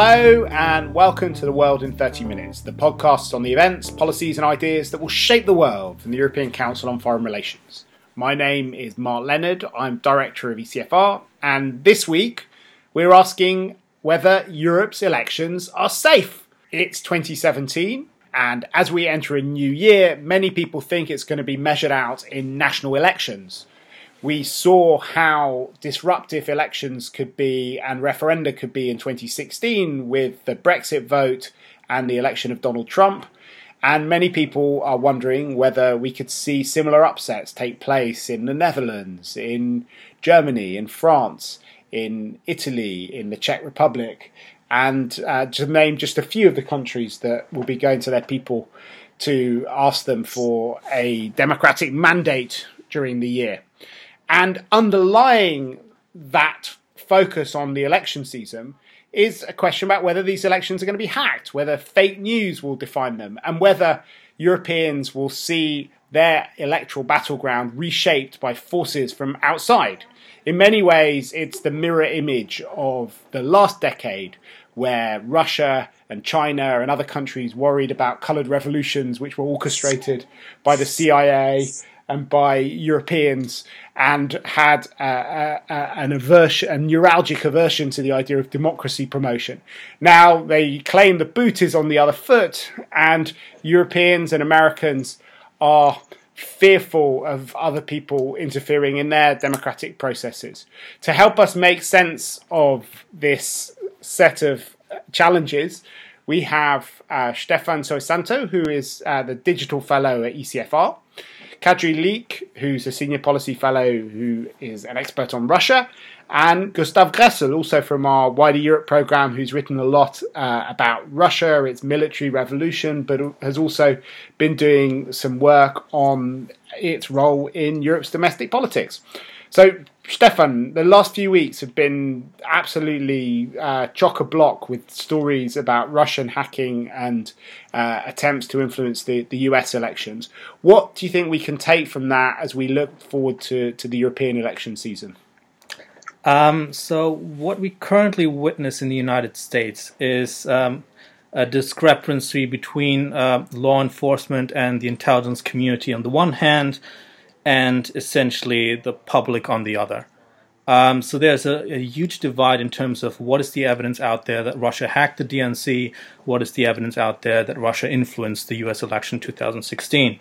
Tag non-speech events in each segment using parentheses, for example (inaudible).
Hello, and welcome to The World in 30 Minutes, the podcast on the events, policies, and ideas that will shape the world from the European Council on Foreign Relations. My name is Mark Leonard, I'm Director of ECFR, and this week we're asking whether Europe's elections are safe. It's 2017, and as we enter a new year, many people think it's going to be measured out in national elections we saw how disruptive elections could be and referenda could be in 2016 with the Brexit vote and the election of Donald Trump. And many people are wondering whether we could see similar upsets take place in the Netherlands, in Germany, in France, in Italy, in the Czech Republic, and uh, to name just a few of the countries that will be going to their people to ask them for a democratic mandate during the year. And underlying that focus on the election season is a question about whether these elections are going to be hacked, whether fake news will define them, and whether Europeans will see their electoral battleground reshaped by forces from outside. In many ways, it's the mirror image of the last decade where Russia and China and other countries worried about coloured revolutions which were orchestrated by the CIA and by Europeans and had an aversion, a neuralgic aversion to the idea of democracy promotion. Now they claim the boot is on the other foot, and Europeans and Americans are fearful of other people interfering in their democratic processes. To help us make sense of this set of challenges, we have uh, Stefan Soesanto, who is uh, the digital fellow at ECFR. Kadri Liik, who's a senior policy fellow who is an expert on Russia, and Gustav Gressel, also from our wider Europe program, who's written a lot uh, about Russia, its military revolution, but has also been doing some work on its role in Europe's domestic politics. So, Stefan, the last few weeks have been absolutely uh, chock a block with stories about Russian hacking and uh, attempts to influence the, the US elections. What do you think we can take from that as we look forward to, to the European election season? Um, so, what we currently witness in the United States is um, a discrepancy between uh, law enforcement and the intelligence community on the one hand and essentially the public on the other. Um, so there's a, a, huge divide in terms of what is the evidence out there that Russia hacked the DNC, what is the evidence out there that Russia influenced the U.S. election 2016.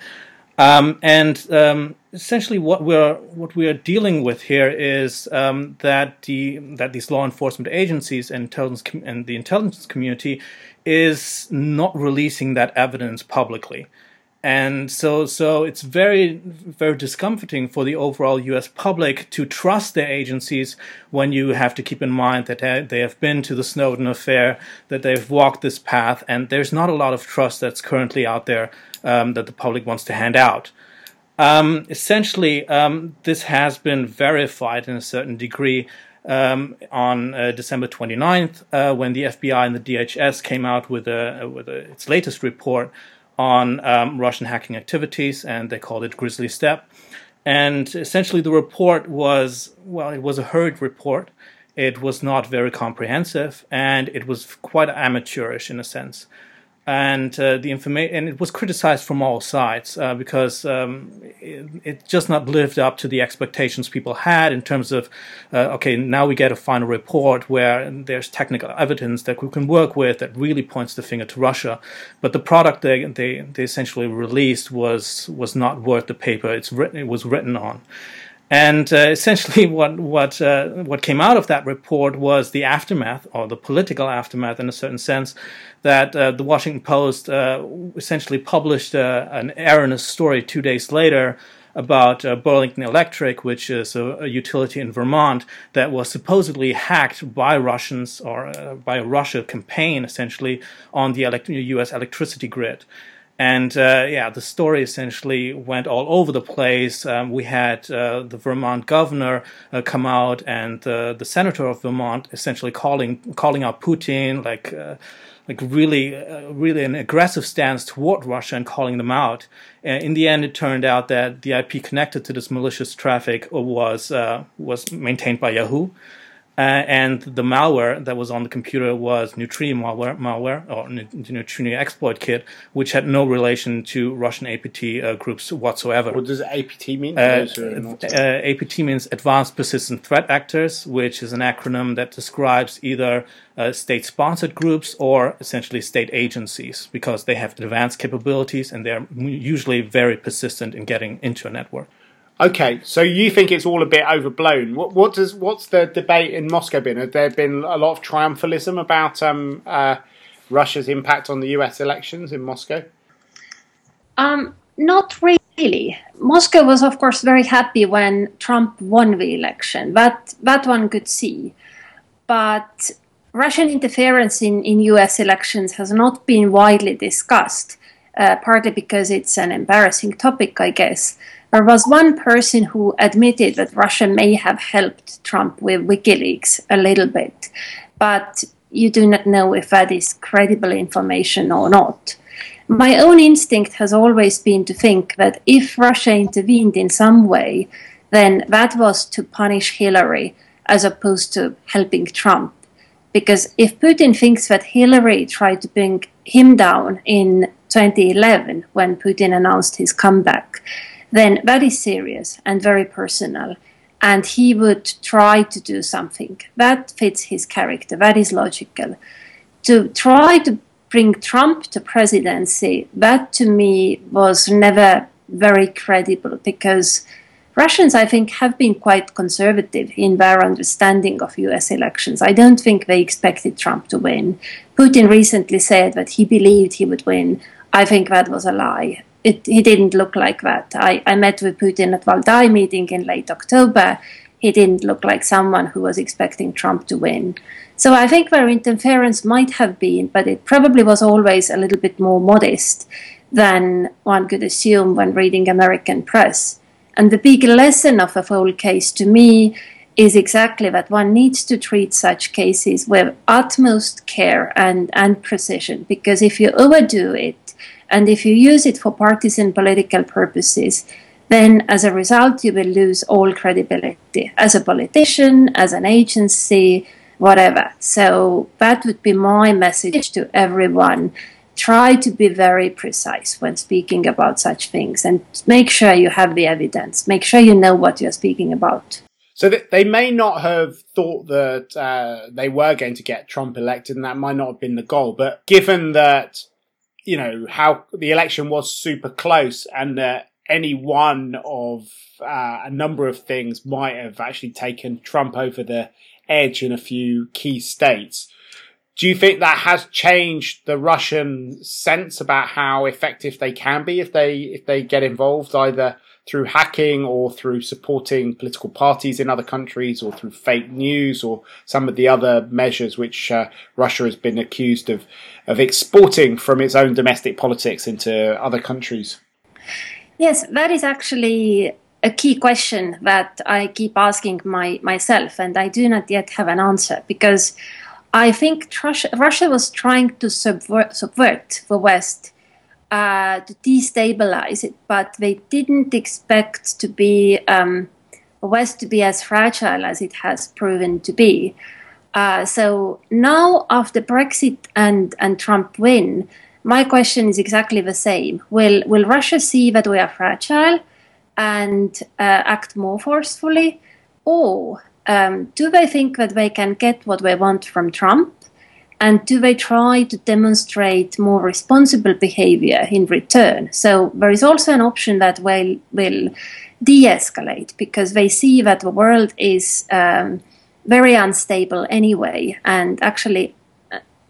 Um, and um, essentially, what we're what we are dealing with here is um, that the that these law enforcement agencies and intelligence com- and the intelligence community is not releasing that evidence publicly and so so it's very very discomforting for the overall US public to trust their agencies when you have to keep in mind that they have been to the Snowden affair that they've walked this path and there's not a lot of trust that's currently out there um, that the public wants to hand out. Um, essentially um, this has been verified in a certain degree um, on uh, December 29th, uh, when the FBI and the DHS came out with, a, with a, its latest report on um, Russian hacking activities, and they called it Grizzly Steppe. And essentially, the report was well, it was a hurried report. It was not very comprehensive, and it was quite amateurish in a sense and uh, the information and it was criticized from all sides uh, because um, it, it, just not lived up to the expectations people had in terms of uh, okay now we get a final report where there's technical evidence that we can work with that really points the finger to Russia. But the product they they, they essentially released was was not worth the paper it's written it was written on and uh, essentially, (laughs) what what uh, what came out of that report was the aftermath, or the political aftermath, in a certain sense, that uh, the Washington Post uh, essentially published uh, an erroneous story two days later about uh, Burlington Electric, which is a, a, utility in Vermont that was supposedly hacked by Russians or by a Russia campaign, essentially on the elect- U.S. electricity grid. And uh, yeah, the story essentially went all over the place. Um, we had uh, the Vermont governor uh, come out, and the senator of Vermont essentially calling calling out Putin, like uh, like really uh, really an aggressive stance toward Russia and calling them out. in the end, it turned out that the IP connected to this malicious traffic was uh, was maintained by Yahoo. Uh, and the malware that was on the computer was neutrino malware, malware or neutrino exploit kit, which had no relation to Russian APT uh, groups whatsoever. What does APT mean? Uh, uh, APT means Advanced Persistent Threat Actors, which is an acronym that describes either uh, state-sponsored groups or essentially state agencies because they have advanced capabilities and they're usually very persistent in getting into a network. Okay, so you think it's all a bit overblown? What, what does what's the debate in Moscow been? Have there been a lot of triumphalism about um, uh, Russia's impact on the U.S. elections in Moscow? Um, not really. Moscow was, of course, very happy when Trump won the election. That that one could see, but Russian interference in, in U.S. elections has not been widely discussed. Uh, partly because it's an embarrassing topic, I guess. There was one person who admitted that Russia may have helped Trump with WikiLeaks a little bit, but you do not know if that is credible information or not. My own instinct has always been to think that if Russia intervened in some way, then that was to punish Hillary as opposed to helping Trump. Because if Putin thinks that Hillary tried to bring him down in 2011 when Putin announced his comeback, then very serious and very personal. And he would try to do something. That fits his character. That is logical. To try to bring Trump to presidency, that to me was never very credible because Russians, I think, have been quite conservative in their understanding of US elections. I don't think they expected Trump to win. Putin recently said that he believed he would win. I think that was a lie it, he didn't look like that. I, I met with Putin at Valdai meeting in late October. He didn't look like someone who was expecting Trump to win. So I think their interference might have been, but it probably was always a little bit more modest than one could assume when reading American press. And the big lesson of a whole case to me is exactly that one needs to treat such cases with utmost care and, and precision, because if you overdo it, and if you use it for partisan political purposes, then as a result, you will lose all credibility as a politician, as an agency, whatever. So that would be my message to everyone. Try to be very precise when speaking about such things and make sure you have the evidence. Make sure you know what you're speaking about. So they may not have thought that uh, they were going to get Trump elected, and that might not have been the goal. But given that you know how the election was super close and that any one of uh, a number of things might have actually taken Trump over the edge in a few key states. Do you think that has changed the Russian sense about how effective they can be if they if they get involved either through hacking or through supporting political parties in other countries or through fake news or some of the other measures which uh, Russia has been accused of, of exporting from its own domestic politics into other countries? Yes, that is actually a key question that I keep asking my, myself, and I do not yet have an answer because I think Russia, Russia was trying to subvert, subvert the West uh, to destabilize it, but they didn't expect to be um, West to be as fragile as it has proven to be. Uh, so now, after Brexit and, and Trump win, my question is exactly the same. Will will Russia see that we are fragile and uh, act more forcefully, or um, do they think that they can get what they want from Trump and do they try to demonstrate more responsible behavior in return? So there is also an option that will will de-escalate because they see that the world is um, very unstable anyway, and actually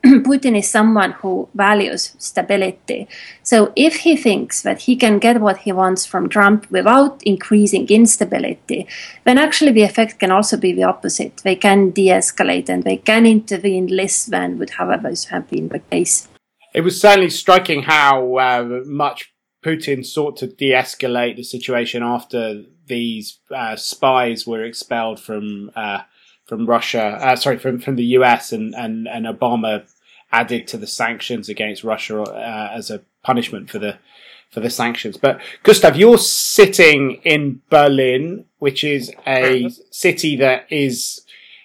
(clears throat) Putin is someone who values stability. So if he thinks that he can get what he wants from Trump without increasing instability, then actually the effect can also be the opposite. They can de-escalate and they can intervene less than would otherwise have been the case. It was certainly striking how uh, much Putin sought to de-escalate the situation after these uh, spies were expelled from uh, from Russia, uh, sorry, from, from the US and, and, and Obama added to the sanctions against Russia uh, as a punishment for the for the sanctions. But Gustav, you're sitting in Berlin, which is a city that is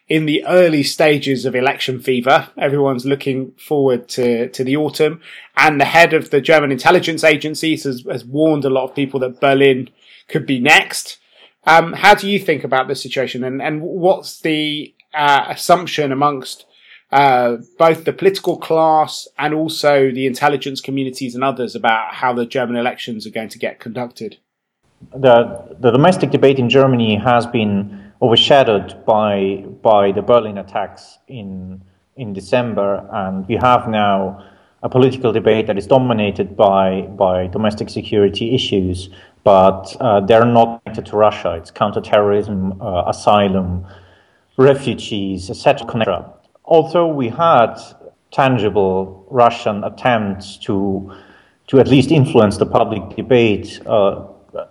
in the early stages of election fever. Everyone's looking forward to, to the autumn. And the head of the German intelligence agencies has, has warned a lot of people that Berlin could be next. Um, how do you think about the situation and, and what's the uh, assumption amongst uh, both the political class and also the intelligence communities and others about how the German elections are going to get conducted? The, the domestic debate in Germany has been overshadowed by, by the Berlin attacks in, in December, and we have now a political debate that is dominated by, by domestic security issues, but uh, they're not connected to Russia. It's counterterrorism, uh, asylum, refugees, etc although we had tangible Russian attempts to to at least influence the public debate uh,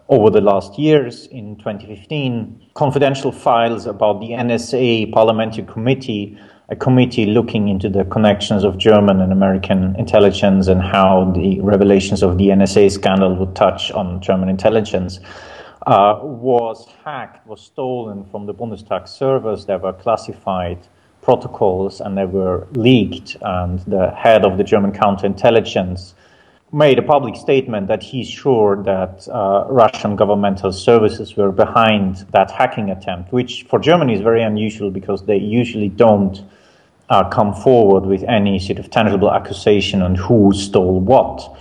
over the last years. In 2015, confidential files about the NSA Parliamentary Committee, a committee looking into the connections of German and American intelligence and how the revelations of the NSA scandal would touch on German intelligence. Uh, was hacked, was stolen from the Bundestag servers that were classified protocols and they were leaked. And the head of the German counterintelligence made a public statement that he's sure that uh, Russian governmental services were behind that hacking attempt, which for Germany is very unusual because they usually don't uh, come forward with any sort of tangible accusation on who stole what.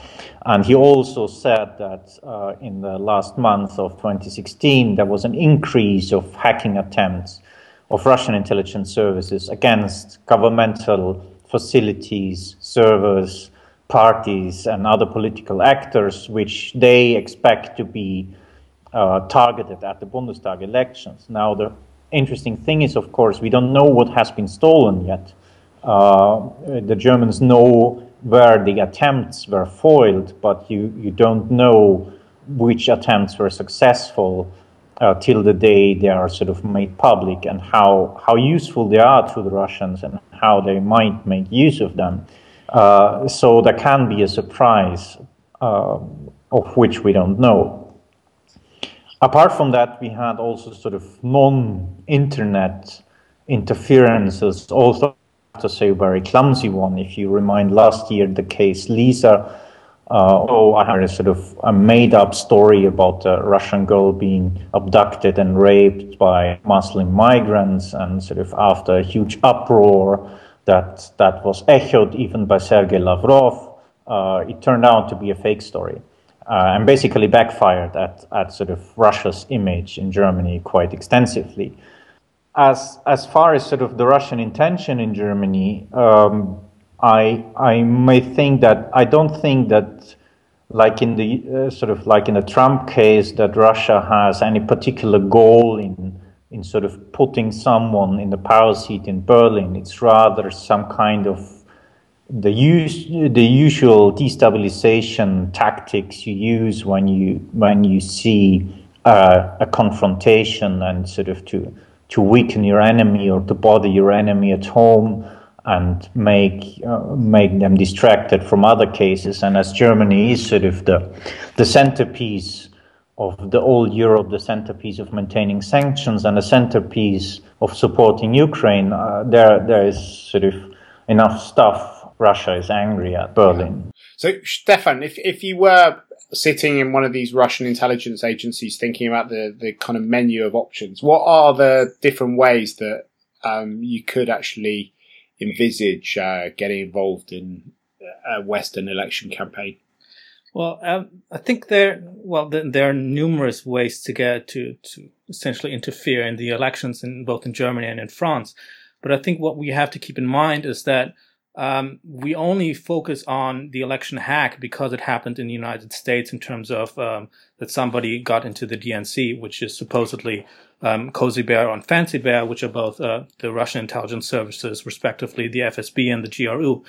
And he also said that uh, in the last month of 2016, there was an increase of hacking attempts of Russian intelligence services against governmental facilities, servers, parties, and other political actors, which they expect to be uh, targeted at the Bundestag elections. Now, the interesting thing is, of course, we don't know what has been stolen yet. Uh, the Germans know where the attempts were foiled, but you, you don't know which attempts were successful uh, till the day they are sort of made public and how, how useful they are to the Russians and how they might make use of them. Uh, so there can be a surprise uh, of which we don't know. Apart from that, we had also sort of non-internet interferences, also to say a very clumsy one. If you remind last year the case Lisa, uh, oh, I had a sort of a made up story about a Russian girl being abducted and raped by Muslim migrants, and sort of after a huge uproar that, that was echoed even by Sergei Lavrov, uh, it turned out to be a fake story. Uh, and basically backfired at, at sort of Russia's image in Germany quite extensively. As, as far as sort of the Russian intention in Germany, um, I I may think that I don't think that like in the uh, sort of like in the Trump case that Russia has any particular goal in in sort of putting someone in the power seat in Berlin. It's rather some kind of the use the usual destabilization tactics you use when you when you see uh, a confrontation and sort of to to weaken your enemy or to bother your enemy at home and make uh, make them distracted from other cases. And as Germany is sort of the the centerpiece of the old Europe, the centerpiece of maintaining sanctions, and the centerpiece of supporting Ukraine, uh, there there is sort of enough stuff. Russia is angry at Berlin. So, Stefan, if if you were sitting in one of these Russian intelligence agencies thinking about the, the kind of menu of options, what are the different ways that um, you could actually envisage uh, getting involved in a Western election campaign? Well, um, I think there, well, there are numerous ways to get to, to essentially interfere in the elections in both in Germany and in France. But I think what we have to keep in mind is that um, we only focus on the election hack because it happened in the United States in terms of um, that somebody got into the DNC, which is supposedly um, Cozy Bear and Fancy Bear, which are both uh, the Russian intelligence services, respectively, the FSB and the GRU.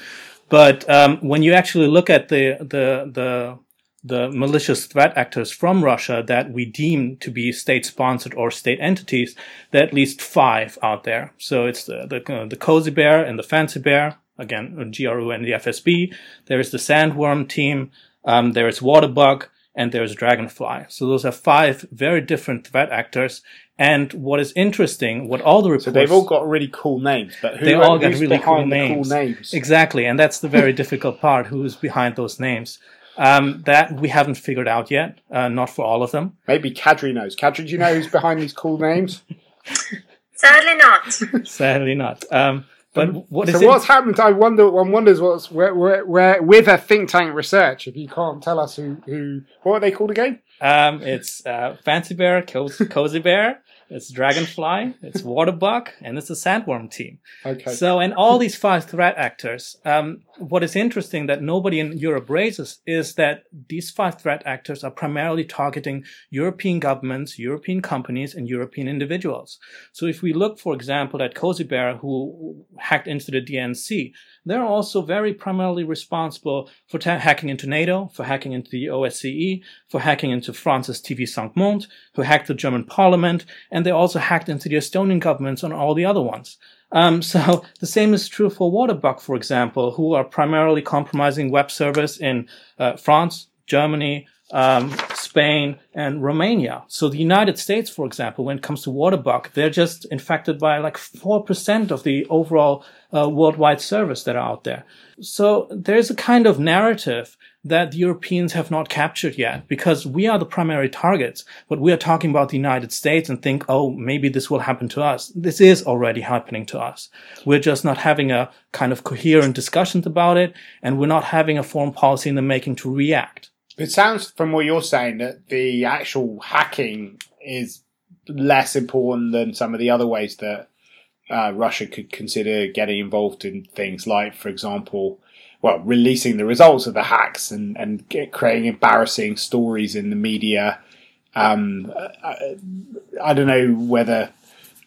But um, when you actually look at the the the the malicious threat actors from Russia that we deem to be state sponsored or state entities, there are at least five out there. So it's the the, uh, the Cozy Bear and the Fancy Bear, again, GRU and the FSB. There is the Sandworm team. Um, there is Waterbug and there's Dragonfly. So those are five very different threat actors. And what is interesting, what all the reports So they've all got really cool names, but who they all got really cool names. cool names? Exactly, and that's the very difficult part. Who's behind those names? Um, that we haven't figured out yet. Uh, not for all of them. Maybe Kadri knows. Kadri, do you know who's behind these cool names? Sadly not. (laughs) Sadly, not. Um, but what is so it? what's happened? I wonder. One wonders what's where, where, where with a think tank research. If you can't tell us who who what are they called again? Um, it's uh, Fancy Bear, Cozy Bear, it's Dragonfly, it's (laughs) Waterbug, and it's the Sandworm team. Okay. So, and all these five threat actors, um, what is interesting that nobody in Europe raises is that these five threat actors are primarily targeting European governments, European companies, and European individuals. So if we look, for example, at Cozy Bear, who hacked into the DNC, they're also very primarily responsible for ta- hacking into NATO, for hacking into the OSCE, for hacking into France's TV5 Monde, who hacked the German parliament, and they also hacked into the Estonian governments and all the other ones. Um, (laughs) so the same is true for Waterbug, for example, who are primarily compromising web servers in uh, France, Germany, um, Spain, and Romania. So the United States, for example, when it comes to Waterbug, they're just infected by like 4% of the overall uh, worldwide service that are out there. So there's a kind of narrative that the Europeans have not captured yet because we are the primary targets, but we are talking about the United States and think, oh, maybe this will happen to us. This is already happening to us. We're just not having a kind of coherent discussions about it and we're not having a foreign policy in the making to react. It sounds from what you're saying that the actual hacking is less important than some of the other ways that uh, Russia could consider getting involved in things like, for example, well, releasing the results of the hacks and, and creating embarrassing stories in the media. Um, I, I don't know whether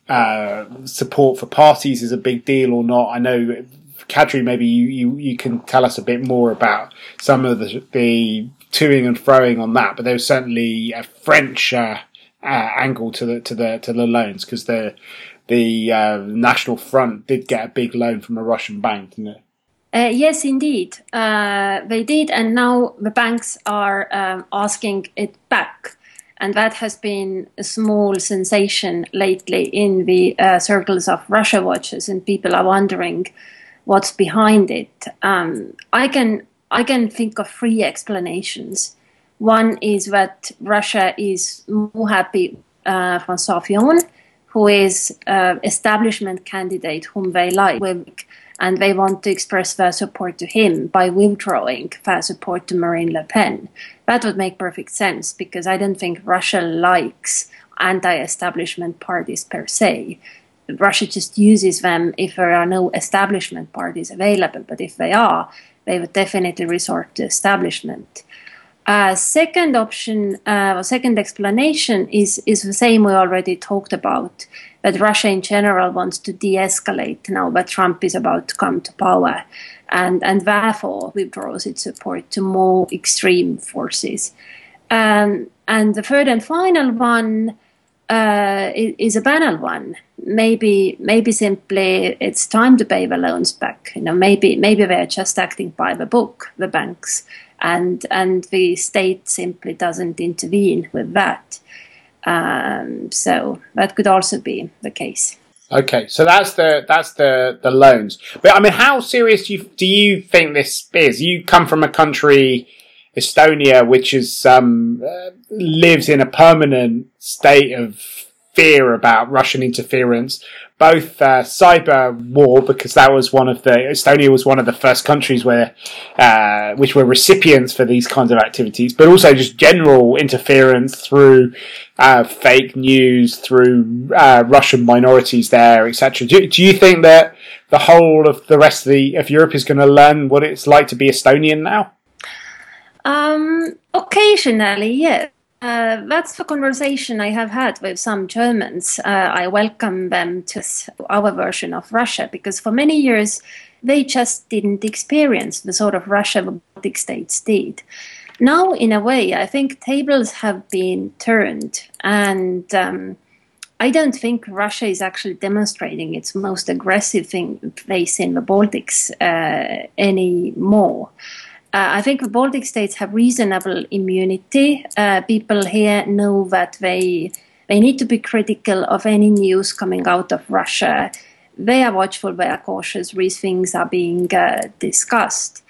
uh, support for parties is a big deal or not. I know, Kadri, maybe you, you, you can tell us a bit more about some of the, the toing and froing on that, but there was certainly a French uh, uh, angle to the to the to the loans because the the uh, National Front did get a big loan from a Russian bank, didn't it? Uh, yes, indeed, uh, they did, and now the banks are um, asking it back, and that has been a small sensation lately in the uh, circles of Russia watchers, and people are wondering what's behind it. Um, I can I can think of three explanations. One is that Russia is more happy uh, François Fillon, who is uh, establishment candidate whom they like, and they want to express their support to him by withdrawing their support to Marine Le Pen. That would make perfect sense because I don't think Russia likes anti-establishment parties per se. Russia just uses them if there are no establishment parties available, but if they are, they would definitely resort to establishment. Uh, second option, uh, second explanation is is the same we already talked about. That Russia in general wants to de-escalate now that Trump is about to come to power, and and therefore withdraws its support to more extreme forces. Um, and the third and final one uh, is a banal one. Maybe, maybe simply it's time to pay the loans back. You know, maybe, maybe they're just acting by the book, the banks, and and the state simply doesn't intervene with that. Um, so that could also be the case. Okay, so that's the that's the the loans. But I mean, how serious do you do you think this is? You come from a country Estonia, which is um, uh, lives in a permanent state of fear about Russian interference, both uh, cyber war because that was one of the Estonia was one of the first countries where uh, which were recipients for these kinds of activities, but also just general interference through uh, fake news, through uh, Russian minorities there, etc. Do, do you think that the whole of the rest of the of Europe is going to learn what it's like to be Estonian now? Um, occasionally, yes. Uh, that's the conversation I have had with some Germans. Uh, I welcome them to our version of Russia because for many years they just didn't experience the sort of Russia the Baltic states did. Now, in a way, I think tables have been turned, and um, I don't think Russia is actually demonstrating its most aggressive thing, face in the Baltics uh, anymore. I think the Baltic states have reasonable immunity. Uh, people here know that they they need to be critical of any news coming out of Russia. They are watchful, they are cautious. These things are being uh, discussed.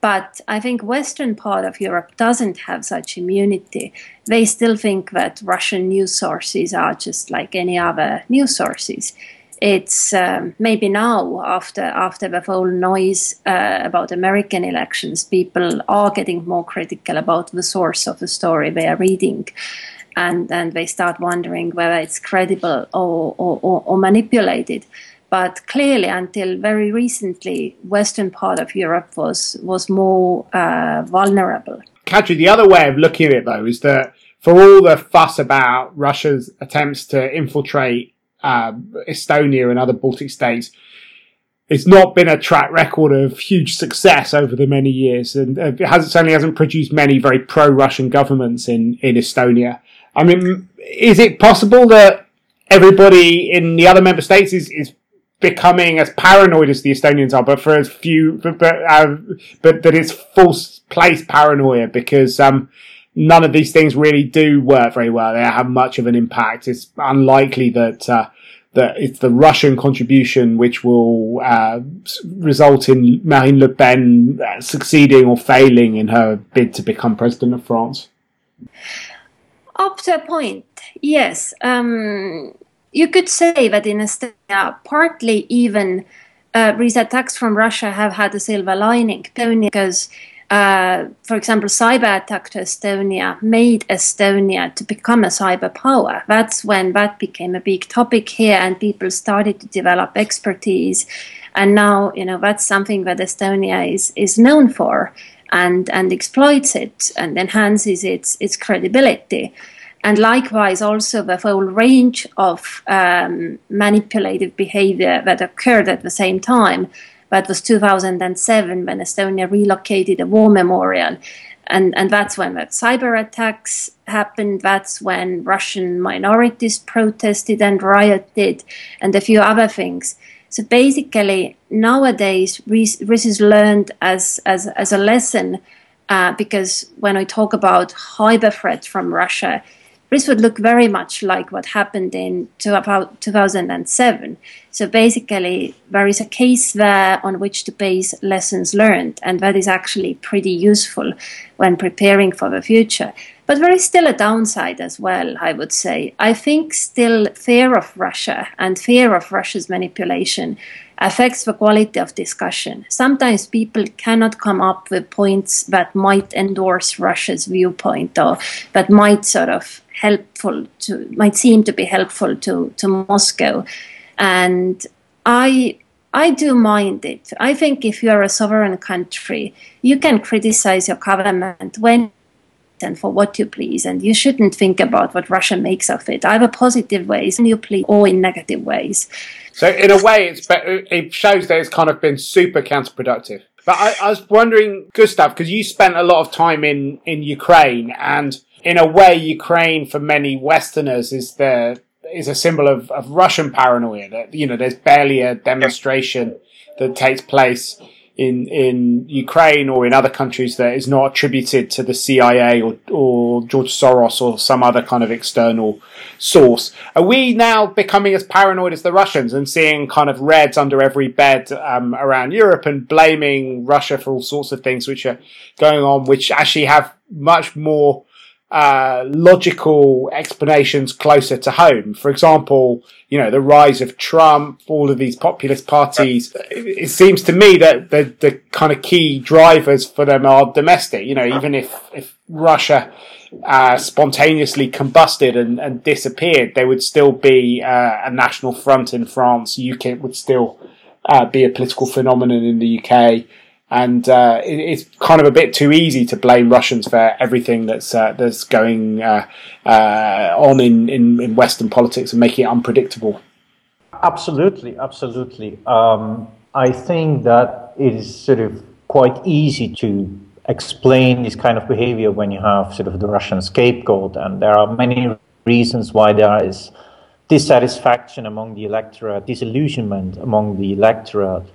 But I think Western part of Europe doesn't have such immunity. They still think that Russian news sources are just like any other news sources. It's um, maybe now after after the whole noise uh, about American elections, people are getting more critical about the source of the story they are reading and then they start wondering whether it's credible or, or, or, or manipulated. But clearly, until very recently, western part of Europe was was more uh, vulnerable. Kadri, the other way of looking at it, though, is that for all the fuss about Russia's attempts to infiltrate uh, Estonia and other Baltic states, it's not been a track record of huge success over the many years, and it has, certainly hasn't produced many very pro-Russian governments in in Estonia. I mean, is it possible that everybody in the other member states is, is becoming as paranoid as the Estonians are, but for as few, but but, uh, but that it's false place paranoia because um, none of these things really do work very well. They have much of an impact. It's unlikely that. Uh, that it's the Russian contribution which will uh, result in Marine Le Pen uh, succeeding or failing in her bid to become president of France. Up to a point, yes. Um, you could say that in Estonia, partly even uh, these attacks from Russia have had a silver lining because, uh, for example, cyber attack to Estonia made Estonia to become a cyber power. That's when that became a big topic here, and people started to develop expertise. And now, you know, that's something that Estonia is is known for and and exploits it and enhances its its credibility. And likewise, also the whole range of um, manipulative behavior that occurred at the same time. That was 2007 when Estonia relocated a war memorial. And, and that's when the cyber attacks happened. That's when Russian minorities protested and rioted, and a few other things. So basically, nowadays, this is learned as, as, as a lesson uh, because when I talk about cyber threats from Russia, this would look very much like what happened in to about 2007. So basically, there is a case there on which to base lessons learned, and that is actually pretty useful when preparing for the future. But there is still a downside as well, I would say. I think still fear of Russia and fear of Russia's manipulation affects the quality of discussion. Sometimes people cannot come up with points that might endorse Russia's viewpoint or that might sort of helpful to might seem to be helpful to, to Moscow. And I I do mind it. I think if you are a sovereign country, you can criticize your government when and for what you please, and you shouldn't think about what Russia makes of it, either positive ways and you please or in negative ways. So, in a way, it's it shows that it's kind of been super counterproductive. But I, I was wondering, Gustav, because you spent a lot of time in in Ukraine, and in a way, Ukraine for many Westerners is the is a symbol of, of Russian paranoia. That you know, there's barely a demonstration that takes place in in Ukraine or in other countries that is not attributed to the CIA or, or George Soros or some other kind of external source. Are we now becoming as paranoid as the Russians and seeing kind of reds under every bed um, around Europe and blaming Russia for all sorts of things which are going on, which actually have much more uh, logical explanations closer to home. For example, you know, the rise of Trump, all of these populist parties. It, it seems to me that the, the kind of key drivers for them are domestic. You know, even if, if Russia uh, spontaneously combusted and, and, disappeared, there would still be uh, a national front in France. UKIP would still uh, be a political phenomenon in the UK and uh, it, it's kind of a bit too easy to blame Russians for everything that's uh, that's going uh, uh, on in, in, in, Western politics and making it unpredictable. Absolutely, absolutely. Um, I think that it is sort of quite easy to explain this kind of behavior when you have sort of the Russian scapegoat, and there are many reasons why there is dissatisfaction among the electorate, disillusionment among the electorate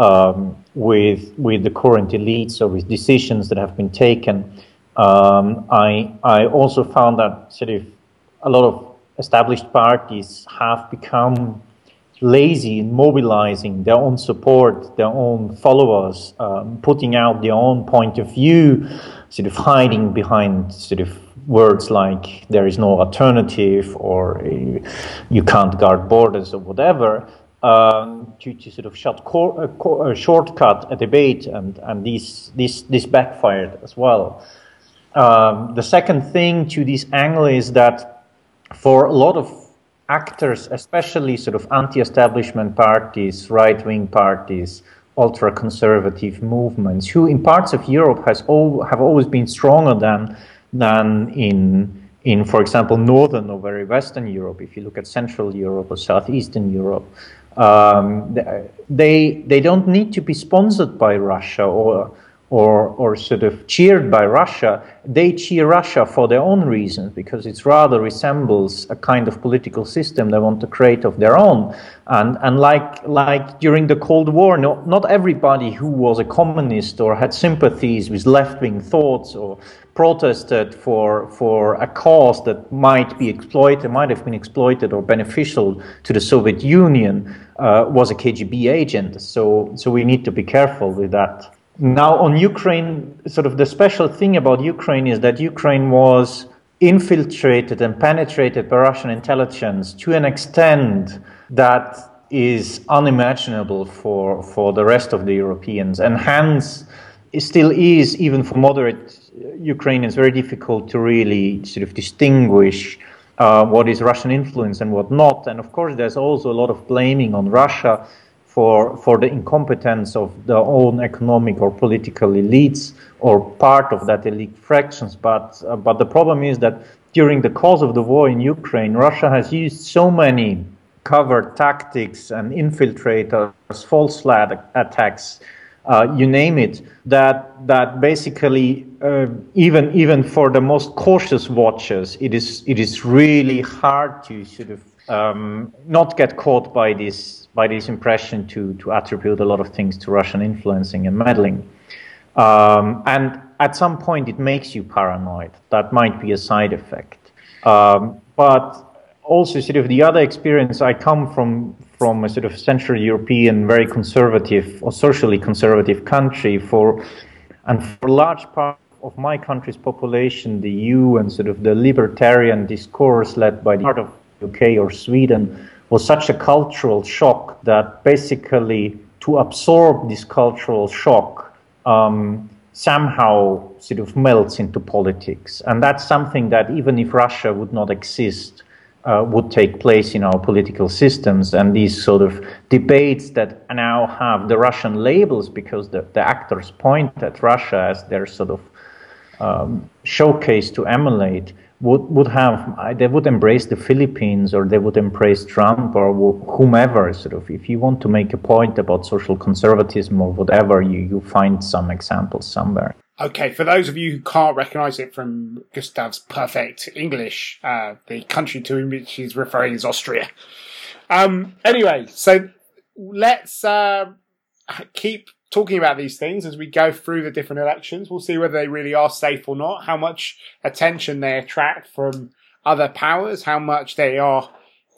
um, with with the current elites or with decisions that have been taken. Um, I I also found that sort of a lot of established parties have become lazy in mobilizing their own support, their own followers, um, putting out their own point of view, sort of hiding behind sort of words like there is no alternative or you can't guard borders or whatever. Um, to, to sort of short, cor- uh, shortcut a debate, and, and this, this, this backfired as well. Um, the second thing to this angle is that for a lot of actors, especially sort of anti-establishment parties, right-wing parties, ultra-conservative movements, who in parts of Europe has all, have always been stronger than than in in, for example, northern or very western Europe. If you look at Central Europe or southeastern Europe, um, they they don't need to be sponsored by Russia or or, or sort of cheered by Russia, they cheer Russia for their own reasons because it rather resembles a kind of political system they want to create of their own. And, and like, like during the Cold War, no, not everybody who was a communist or had sympathies with left wing thoughts or protested for, for a cause that might be exploited, might have been exploited or beneficial to the Soviet Union uh, was a KGB agent. So, so we need to be careful with that. Now, on Ukraine, sort of the special thing about Ukraine is that Ukraine was infiltrated and penetrated by Russian intelligence to an extent that is unimaginable for, for the rest of the Europeans. And hence, it still is, even for moderate Ukrainians, very difficult to really sort of distinguish uh, what is Russian influence and what not. And of course, there's also a lot of blaming on Russia for, for the incompetence of their own economic or political elites or part of that elite fractions. But, uh, but the problem is that during the course of the war in Ukraine, Russia has used so many covert tactics and infiltrators, false flag attacks, uh, you name it, that that basically uh, even even for the most cautious watchers, it is it is really hard to sort of um, not get caught by this by this impression to, to attribute a lot of things to Russian influencing and meddling. Um, and at some point, it makes you paranoid. That might be a side effect. Um, but also, sort of the other experience, I come from from a sort of Central European, very conservative or socially conservative country. For and for large part of my country's population, the EU and sort of the libertarian discourse led by the part of UK or Sweden was such a cultural shock that basically to absorb this cultural shock um, somehow sort of melts into politics. And that's something that even if Russia would not exist, uh, would take place in our political systems. And these sort of debates that now have the Russian labels because the, the actors point at Russia as their sort of um, showcase to emulate would would have they would embrace the Philippines or they would embrace Trump or whomever. Sort of, if you want to make a point about social conservatism or whatever, you you find some examples somewhere. Okay, for those of you who can't recognise it from Gustav's perfect English, uh, the country to which he's referring is Austria. Um, anyway, so let's uh, keep talking about these things as we go through the different elections. We'll see whether they really are safe or not, how much attention they attract from other powers, how much they are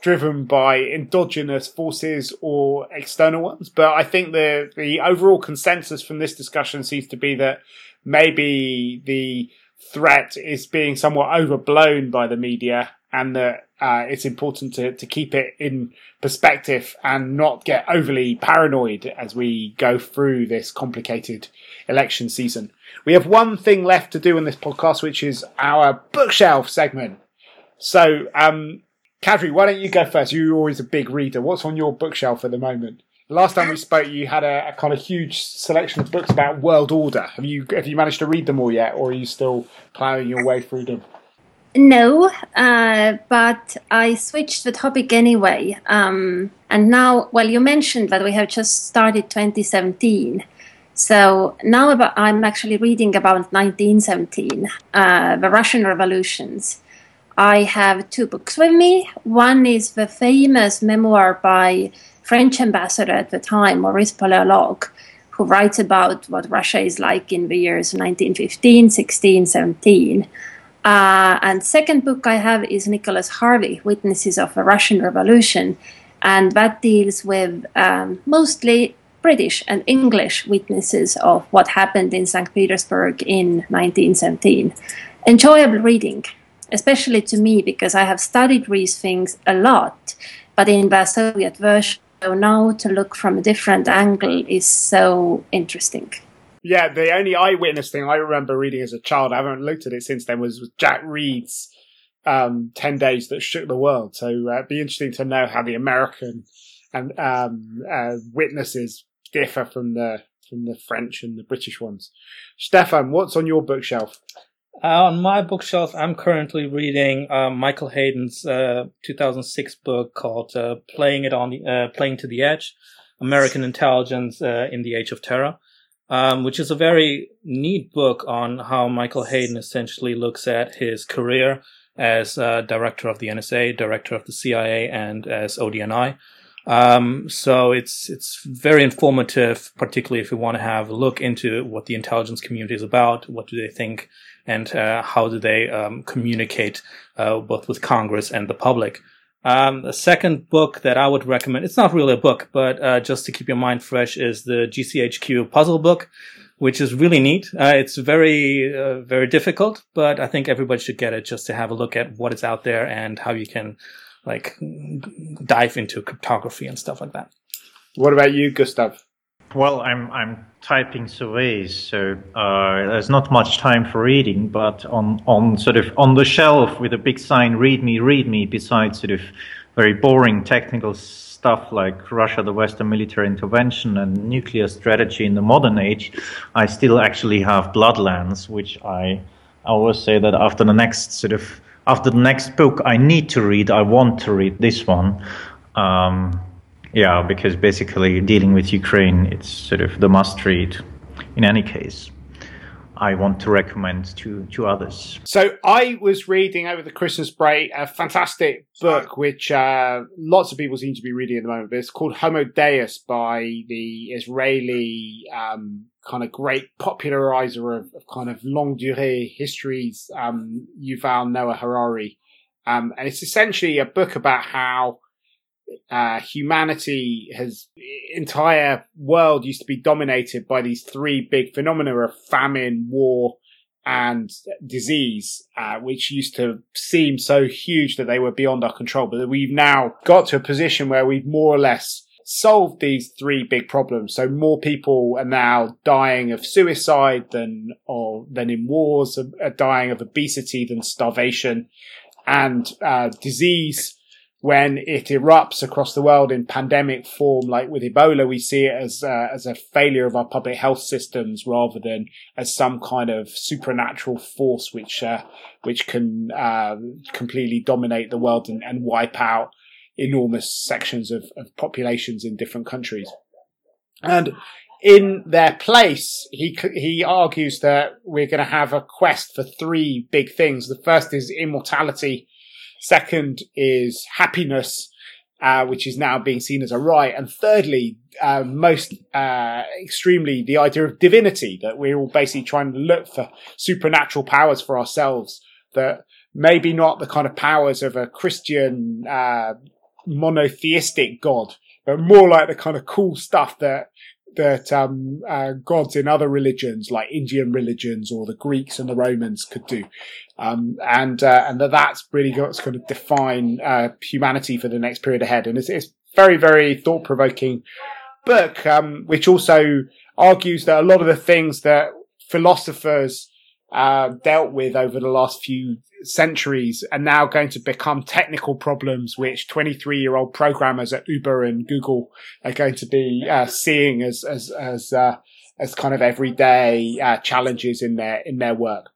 driven by endogenous forces or external ones. But I think the the overall consensus from this discussion seems to be that maybe the threat is being somewhat overblown by the media and that uh, it's important to, to keep it in perspective and not get overly paranoid as we go through this complicated election season. We have one thing left to do in this podcast, which is our bookshelf segment. So, um, Kadri, why don't you go first? You're always a big reader. What's on your bookshelf at the moment? Last time we spoke, you had a, a, kind of huge selection of books about world order. Have you have you managed to read them all yet, or are you still plowing your way through them? No, uh, but I switched the topic anyway. Um, and now, well, you mentioned that we have just started 2017. So now about, I'm actually reading about 1917, uh, the Russian revolutions. I have two books with me. One is the famous memoir by French ambassador at the time, Maurice Paléologue, who writes about what Russia is like in the years 1915, 16, 17. Uh, and second book I have is Nicholas Harvey, Witnesses of the Russian Revolution, and that deals with um, mostly British and English witnesses of what happened in St. Petersburg in 1917. Enjoyable reading, especially to me because I have studied these things a lot, but in the Soviet version, so now to look from a different angle is so interesting. Yeah, the only eyewitness thing I remember reading as a child, I haven't looked at it since then, was Jack Reed's um, 10 Days That Shook the World. So uh, it'd be interesting to know how the American and um, uh, witnesses differ from the from the French and the British ones. Stefan, what's on your bookshelf? Uh, on my bookshelf, I'm currently reading uh, Michael Hayden's uh, 2006 book called uh, "Playing It on the uh, Playing to the Edge: American Intelligence uh, in the Age of Terror," um, which is a very neat book on how Michael Hayden essentially looks at his career as director of the NSA, director of the CIA, and as ODNI. Um, so it's it's very informative, particularly if you want to have a look into what the intelligence community is about, what do they think and uh, how do they um, communicate uh, both with Congress and the public. Um, the second book that I would recommend, it's not really a book, but uh, just to keep your mind fresh, is the GCHQ puzzle book, which is really neat. Uh, it's very, uh, very difficult, but I think everybody should get it just to have a look at what is out there and how you can like dive into cryptography and stuff like that. What about you, Gustav? Well, I'm I'm typing surveys, so uh, there's not much time for reading. But on on sort of on the shelf with a big sign, "Read me, read me." Besides sort of very boring technical stuff like Russia, the Western military intervention, and nuclear strategy in the modern age, I still actually have Bloodlands, which I I always say that after the next sort of after the next book I need to read, I want to read this one. Um, yeah, because basically dealing with Ukraine, it's sort of the must read in any case. I want to recommend to, to others. So I was reading over the Christmas break a fantastic book, which uh, lots of people seem to be reading at the moment. But it's called Homo Deus by the Israeli um, kind of great popularizer of, of, kind of longue durée histories, um, Yuval Noah Harari. Um, and it's essentially a book about how uh, humanity has entire world used to be dominated by these three big phenomena of famine, war, and disease, uh, which used to seem so huge that they were beyond our control. But we've now got to a position where we've more or less solved these three big problems. So more people are now dying of suicide than or than in wars, are dying of obesity than starvation, and uh, disease when it erupts across the world in pandemic form, like with Ebola, we see it as uh, as a failure of our public health systems rather than as some kind of supernatural force which uh, which can uh, completely dominate the world and, and wipe out enormous sections of, of populations in different countries. And in their place, he he argues that we're going to have a quest for three big things. The first is immortality Second is happiness, uh, which is now being seen as a right. And thirdly, uh, most uh, extremely, the idea of divinity, that we're all basically trying to look for supernatural powers for ourselves, that maybe not the kind of powers of a Christian uh, monotheistic God, but more like the kind of cool stuff that that um, uh, gods in other religions, like Indian religions or the Greeks and the Romans, could do, um, and uh, and that that's really going to define uh, humanity for the next period ahead. And it's, it's very very thought provoking book, um, which also argues that a lot of the things that philosophers uh, dealt with over the last few centuries are now going to become technical problems which 23 year old programmers at Uber and Google are going to be uh, seeing as as as uh, as kind of everyday uh, challenges in their in their work.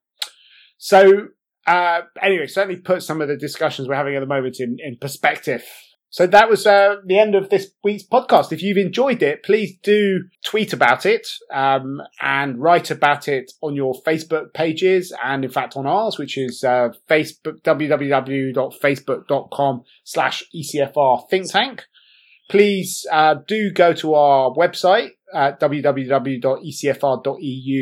So uh, anyway, certainly put some of the discussions we're having at the moment in in perspective. So that was uh, the end of this week's podcast. If you've enjoyed it, please do tweet about it um, and write about it on your Facebook pages and in fact on ours, which is uh, Facebook www.facebook.com slash ECFR think tank. Please uh, do go to our website at www.ecfr.eu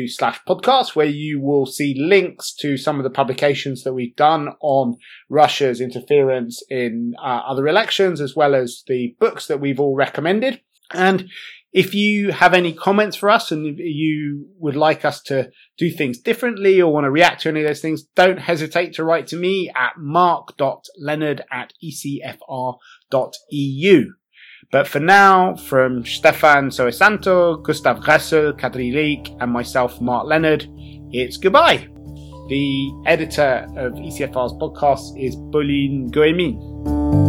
slash podcast, where you will see links to some of the publications that we've done on Russia's interference in uh, other elections, as well as the books that we've all recommended. And if you have any comments for us and you would like us to do things differently or want to react to any of those things, don't hesitate to write to me at mark.leonard at ecfr.eu. But for now, from Stefan Soesanto, Gustav Gressel, Kadri Liik, and myself, Mark Leonard, it's goodbye. The editor of ECFR's podcast is Pauline Goemin.